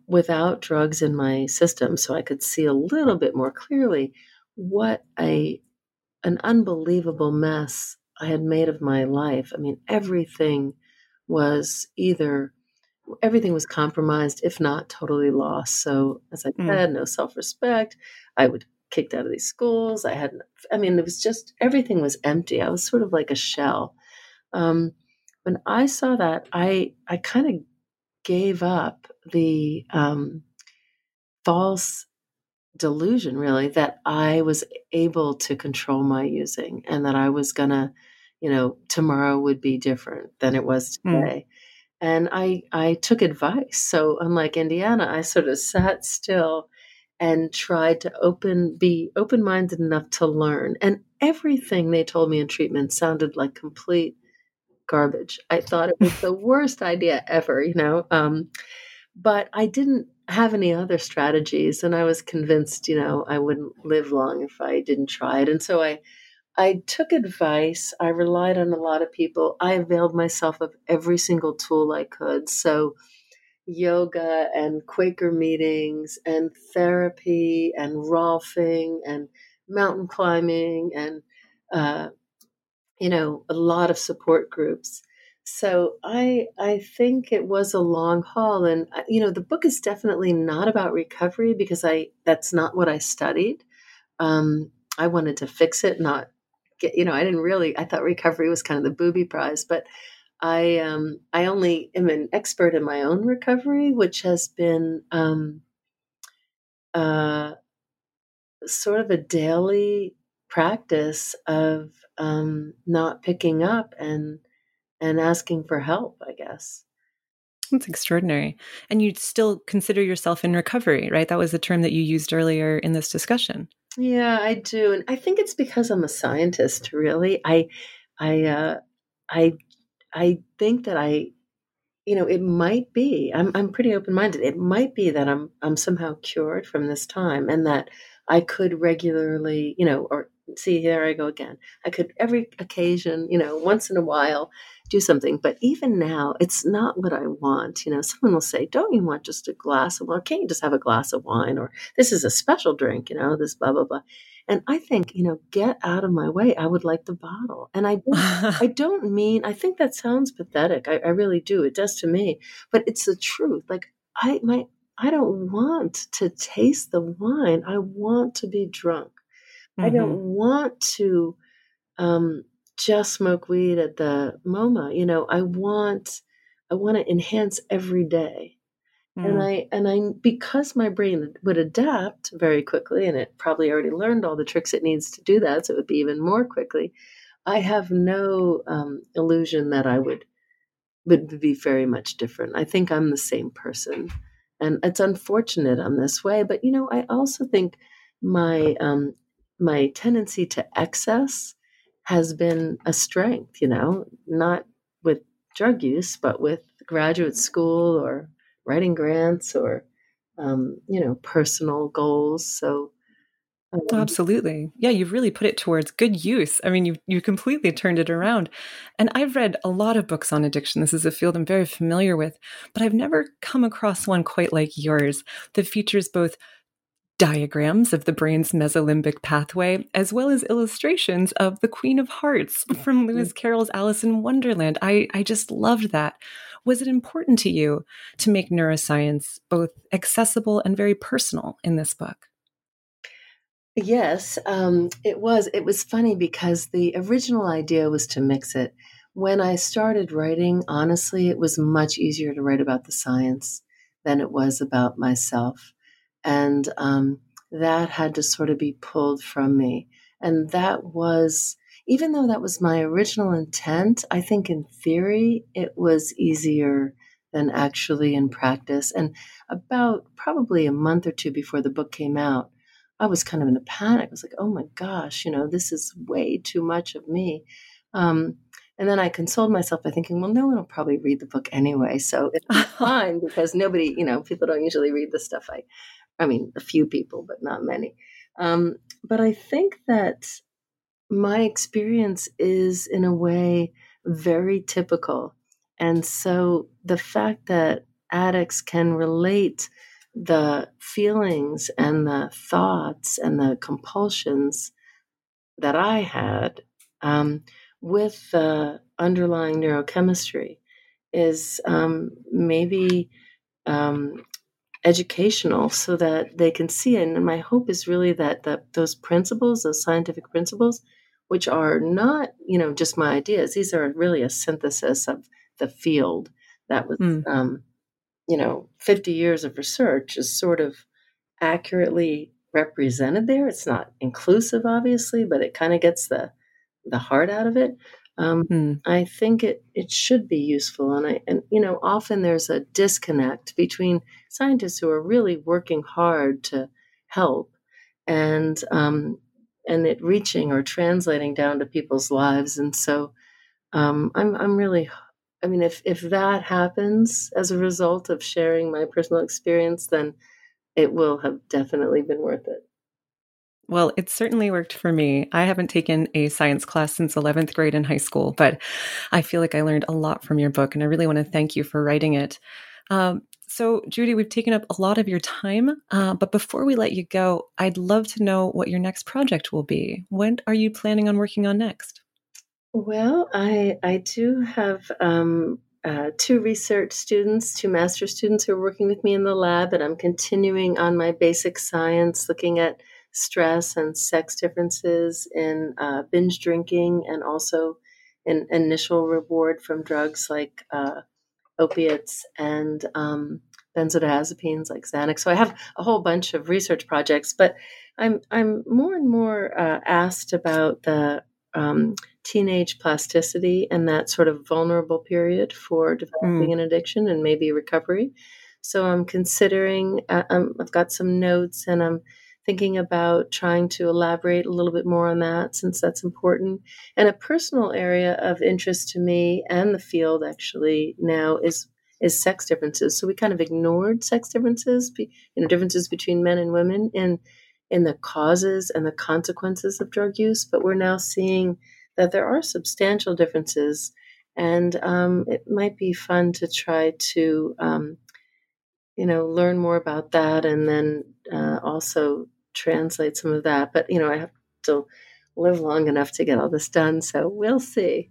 S3: without drugs in my system, so I could see a little bit more clearly what a an unbelievable mess I had made of my life. I mean, everything was either everything was compromised, if not totally lost. So, as I mm. said, no self respect. I would kicked out of these schools. I had, I mean, it was just everything was empty. I was sort of like a shell. Um, when I saw that, I I kind of gave up the um, false delusion, really, that I was able to control my using and that I was gonna, you know, tomorrow would be different than it was hmm. today. Mm and I I took advice. So unlike Indiana, I sort of sat still and tried to open be open minded enough to learn. And everything they told me in treatment sounded like complete garbage. I thought it was the worst idea ever, you know. Um, but I didn't have any other strategies, and I was convinced, you know, I wouldn't live long if I didn't try it. And so I I took advice. I relied on a lot of people. I availed myself of every single tool I could. So, yoga and Quaker meetings and therapy and rolfing and mountain climbing and, uh, you know, a lot of support groups. So I I think it was a long haul, and uh, you know the book is definitely not about recovery because I that's not what I studied. Um, I wanted to fix it, not get, you know, I didn't really, I thought recovery was kind of the booby prize, but I, um, I only am an expert in my own recovery, which has been, um, uh, sort of a daily practice of, um, not picking up and, and asking for help, I guess.
S2: That's extraordinary. And you'd still consider yourself in recovery, right? That was the term that you used earlier in this discussion.
S3: Yeah, I do, and I think it's because I'm a scientist. Really, I, I, uh, I, I think that I, you know, it might be. I'm I'm pretty open minded. It might be that I'm I'm somehow cured from this time, and that I could regularly, you know, or see here I go again. I could every occasion, you know, once in a while do something. But even now, it's not what I want. You know, someone will say, Don't you want just a glass of wine? Can't you just have a glass of wine? Or this is a special drink, you know, this blah, blah, blah. And I think, you know, get out of my way. I would like the bottle. And I don't, I don't mean, I think that sounds pathetic. I, I really do. It does to me. But it's the truth. Like, I, my, I don't want to taste the wine. I want to be drunk. Mm-hmm. I don't mm-hmm. want to um, just smoke weed at the MoMA. You know, I want I want to enhance every day. Mm. And I and I because my brain would adapt very quickly and it probably already learned all the tricks it needs to do that, so it would be even more quickly. I have no um, illusion that I would would be very much different. I think I'm the same person, and it's unfortunate I'm this way. But you know, I also think my um, my tendency to excess has been a strength, you know, not with drug use, but with graduate school or writing grants or, um, you know, personal goals. So,
S2: um, Absolutely. Yeah, you've really put it towards good use. I mean, you you completely turned it around. And I've read a lot of books on addiction. This is a field I'm very familiar with, but I've never come across one quite like yours that features both diagrams of the brain's mesolimbic pathway, as well as illustrations of the Queen of Hearts from. Lewis Carroll's Alice in Wonderland. I, I just loved that. Was it important to you to make neuroscience both accessible and very personal in this book?
S3: Yes, um, it was. It was funny because the original idea was to mix it. When I started writing, honestly, it was much easier to write about the science than it was about myself. And um, that had to sort of be pulled from me. And that was, even though that was my original intent, I think in theory it was easier than actually in practice. And about probably a month or two before the book came out, I was kind of in a panic. I was like, oh my gosh, you know, this is way too much of me. Um, and then I consoled myself by thinking, well, no one will probably read the book anyway. So it's fine because nobody, you know, people don't usually read the stuff I I mean, a few people, but not many. Um, but I think that my experience is, in a way, very typical. And so the fact that addicts can relate the feelings and the thoughts and the compulsions that I had um, with the underlying neurochemistry is um, maybe um, educational so that they can see it. And my hope is really that the, those principles, those scientific principles, which are not, you know, just my ideas, these are really a synthesis of the field that was, mm. um, you know, 50 years of research is sort of accurately represented there. It's not inclusive, obviously, but it kind of gets the the heart out of it. Um, mm. I think it it should be useful, and I and you know often there's a disconnect between scientists who are really working hard to help and um, and it reaching or translating down to people's lives, and so um, I'm I'm really I mean if if that happens as a result of sharing my personal experience, then it will have definitely been worth it.
S2: Well, it certainly worked for me. I haven't taken a science class since 11th grade in high school, but I feel like I learned a lot from your book, and I really want to thank you for writing it. Um, so, Judy, we've taken up a lot of your time, uh, but before we let you go, I'd love to know what your next project will be. What are you planning on working on next?
S3: Well, I I do have um, uh, two research students, two master students who are working with me in the lab, and I'm continuing on my basic science, looking at stress and sex differences in uh, binge drinking and also an initial reward from drugs like uh, opiates and um, benzodiazepines like Xanax. So I have a whole bunch of research projects, but I'm I'm more and more uh, asked about the um, teenage plasticity and that sort of vulnerable period for developing mm. an addiction and maybe recovery. So I'm considering. Uh, um, I've got some notes and I'm thinking about trying to elaborate a little bit more on that since that's important. And a personal area of interest to me and the field actually now is is sex differences. So we kind of ignored sex differences, you know, differences between men and women in in the causes and the consequences of drug use, but we're now seeing that there are substantial differences, and um, it might be fun to try to, um, you know, learn more about that, and then uh, also translate some of that. But, you know, I have to live long enough to get all this done. So we'll see.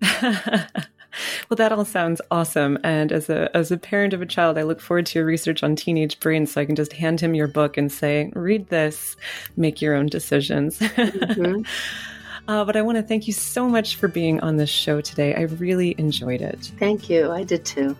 S2: well, that all sounds awesome. And as a as a parent of a child, I look forward to your research on teenage brains, so I can just hand him your book and say, "Read this, make your own decisions." Mm-hmm. uh, but I want to thank you so much for being on this show today. I really enjoyed it.
S3: Thank you. I did too.